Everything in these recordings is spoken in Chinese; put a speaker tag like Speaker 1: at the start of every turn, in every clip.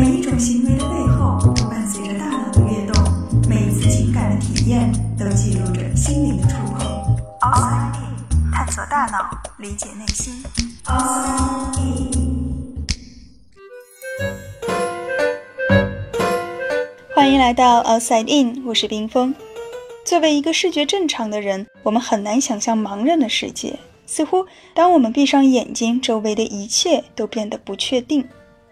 Speaker 1: 每一种行为的背后都伴随着大脑的跃动，每一次情感的体验都记录着心灵的触碰。Outside In，探索大脑，理解内心。
Speaker 2: 欢迎来到 Outside In，我是冰峰。作为一个视觉正常的人，我们很难想象盲人的世界。似乎当我们闭上眼睛，周围的一切都变得不确定。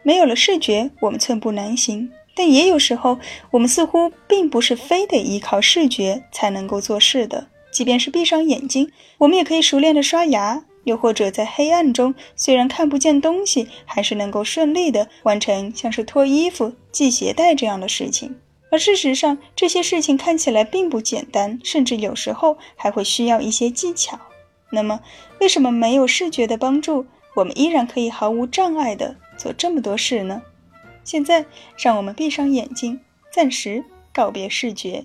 Speaker 2: 没有了视觉，我们寸步难行。但也有时候，我们似乎并不是非得依靠视觉才能够做事的。即便是闭上眼睛，我们也可以熟练的刷牙，又或者在黑暗中，虽然看不见东西，还是能够顺利的完成像是脱衣服、系鞋带这样的事情。而事实上，这些事情看起来并不简单，甚至有时候还会需要一些技巧。那么，为什么没有视觉的帮助，我们依然可以毫无障碍地做这么多事呢？现在，让我们闭上眼睛，暂时告别视觉。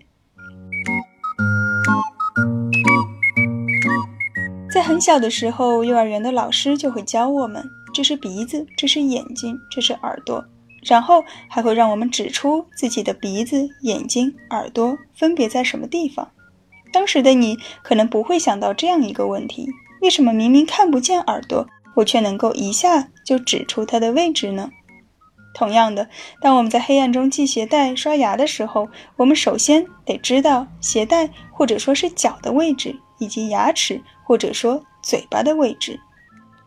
Speaker 2: 在很小的时候，幼儿园的老师就会教我们：这是鼻子，这是眼睛，这是耳朵。然后还会让我们指出自己的鼻子、眼睛、耳朵分别在什么地方。当时的你可能不会想到这样一个问题：为什么明明看不见耳朵，我却能够一下就指出它的位置呢？同样的，当我们在黑暗中系鞋带、刷牙的时候，我们首先得知道鞋带或者说是脚的位置，以及牙齿或者说嘴巴的位置。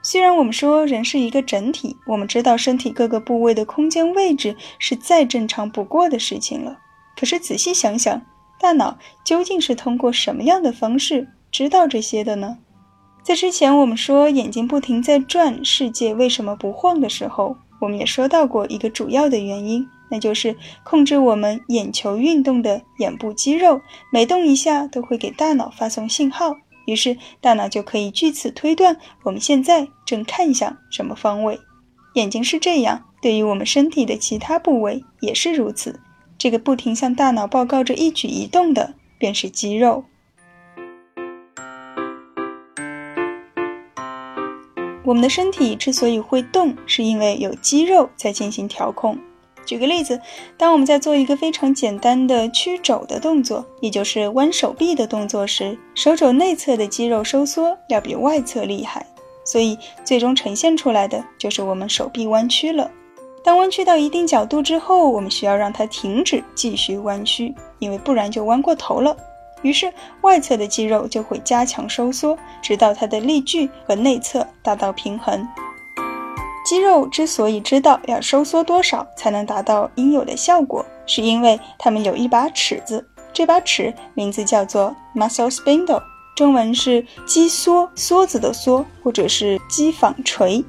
Speaker 2: 虽然我们说人是一个整体，我们知道身体各个部位的空间位置是再正常不过的事情了，可是仔细想想，大脑究竟是通过什么样的方式知道这些的呢？在之前我们说眼睛不停在转，世界为什么不晃的时候，我们也说到过一个主要的原因，那就是控制我们眼球运动的眼部肌肉，每动一下都会给大脑发送信号。于是，大脑就可以据此推断我们现在正看向什么方位。眼睛是这样，对于我们身体的其他部位也是如此。这个不停向大脑报告着一举一动的，便是肌肉。我们的身体之所以会动，是因为有肌肉在进行调控。举个例子，当我们在做一个非常简单的屈肘的动作，也就是弯手臂的动作时，手肘内侧的肌肉收缩要比外侧厉害，所以最终呈现出来的就是我们手臂弯曲了。当弯曲到一定角度之后，我们需要让它停止继续弯曲，因为不然就弯过头了。于是外侧的肌肉就会加强收缩，直到它的力矩和内侧达到平衡。肌肉之所以知道要收缩多少才能达到应有的效果，是因为它们有一把尺子。这把尺名字叫做 muscle spindle，中文是肌梭，梭子的梭，或者是肌纺锤，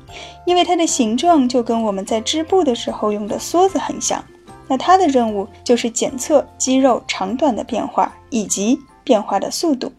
Speaker 2: 因为它的形状就跟我们在织布的时候用的梭子很像。那它的任务就是检测肌肉长短的变化以及变化的速度。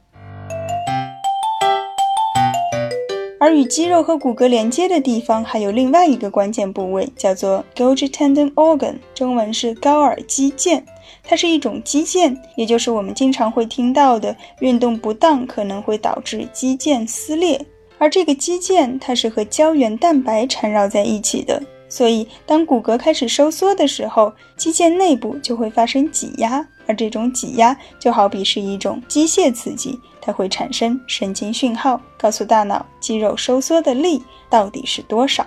Speaker 2: 而与肌肉和骨骼连接的地方还有另外一个关键部位，叫做 Golgi tendon organ，中文是高尔基腱。它是一种肌腱，也就是我们经常会听到的运动不当可能会导致肌腱撕裂。而这个肌腱，它是和胶原蛋白缠绕在一起的，所以当骨骼开始收缩的时候，肌腱内部就会发生挤压，而这种挤压就好比是一种机械刺激。它会产生神经讯号，告诉大脑肌肉收缩的力到底是多少。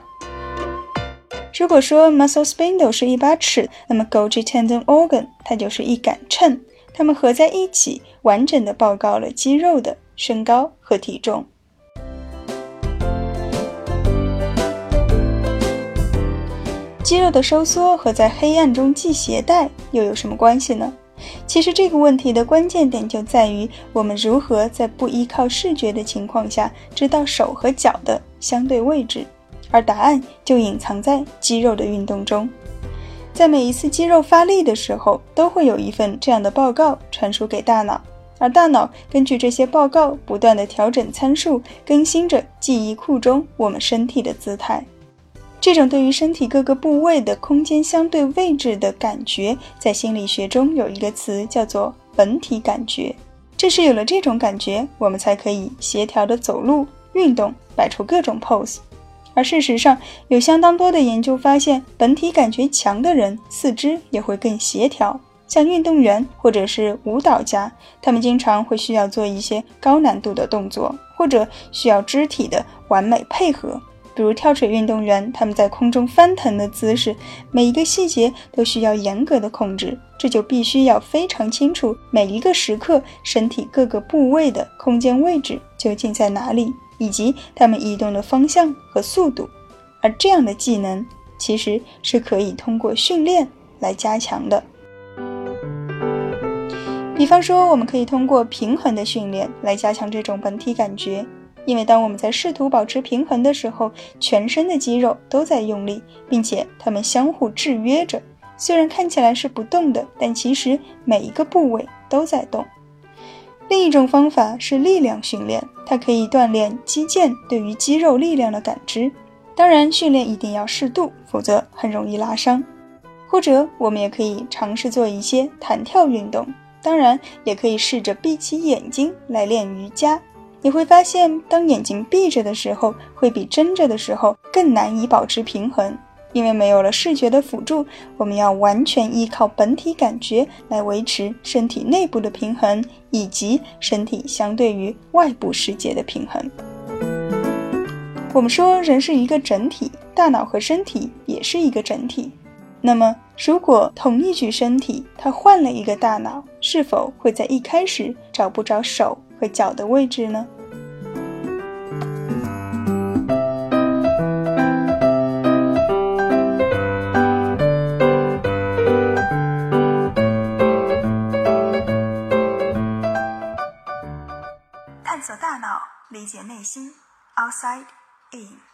Speaker 2: 如果说 muscle spindle 是一把尺，那么 Golgi tendon organ 它就是一杆秤，它们合在一起，完整的报告了肌肉的身高和体重。肌肉的收缩和在黑暗中系鞋带又有什么关系呢？其实这个问题的关键点就在于我们如何在不依靠视觉的情况下知道手和脚的相对位置，而答案就隐藏在肌肉的运动中。在每一次肌肉发力的时候，都会有一份这样的报告传输给大脑，而大脑根据这些报告不断的调整参数，更新着记忆库中我们身体的姿态。这种对于身体各个部位的空间相对位置的感觉，在心理学中有一个词叫做本体感觉。正是有了这种感觉，我们才可以协调的走路、运动，摆出各种 pose。而事实上，有相当多的研究发现，本体感觉强的人四肢也会更协调。像运动员或者是舞蹈家，他们经常会需要做一些高难度的动作，或者需要肢体的完美配合。比如跳水运动员，他们在空中翻腾的姿势，每一个细节都需要严格的控制，这就必须要非常清楚每一个时刻身体各个部位的空间位置究竟在哪里，以及它们移动的方向和速度。而这样的技能其实是可以通过训练来加强的。比方说，我们可以通过平衡的训练来加强这种本体感觉，因为当我们在试图保持平衡的时候，全身的肌肉都在用力，并且它们相互制约着。虽然看起来是不动的，但其实每一个部位都在动。另一种方法是力量训练，它可以锻炼肌腱对于肌肉力量的感知。当然，训练一定要适度，否则很容易拉伤。或者，我们也可以尝试做一些弹跳运动。当然，也可以试着闭起眼睛来练瑜伽。你会发现，当眼睛闭着的时候，会比睁着的时候更难以保持平衡，因为没有了视觉的辅助，我们要完全依靠本体感觉来维持身体内部的平衡，以及身体相对于外部世界的平衡。我们说，人是一个整体，大脑和身体也是一个整体。那么，如果同一具身体它换了一个大脑，是否会在一开始找不着手和脚的位置呢？
Speaker 1: 探索大脑，理解内心，Outside In。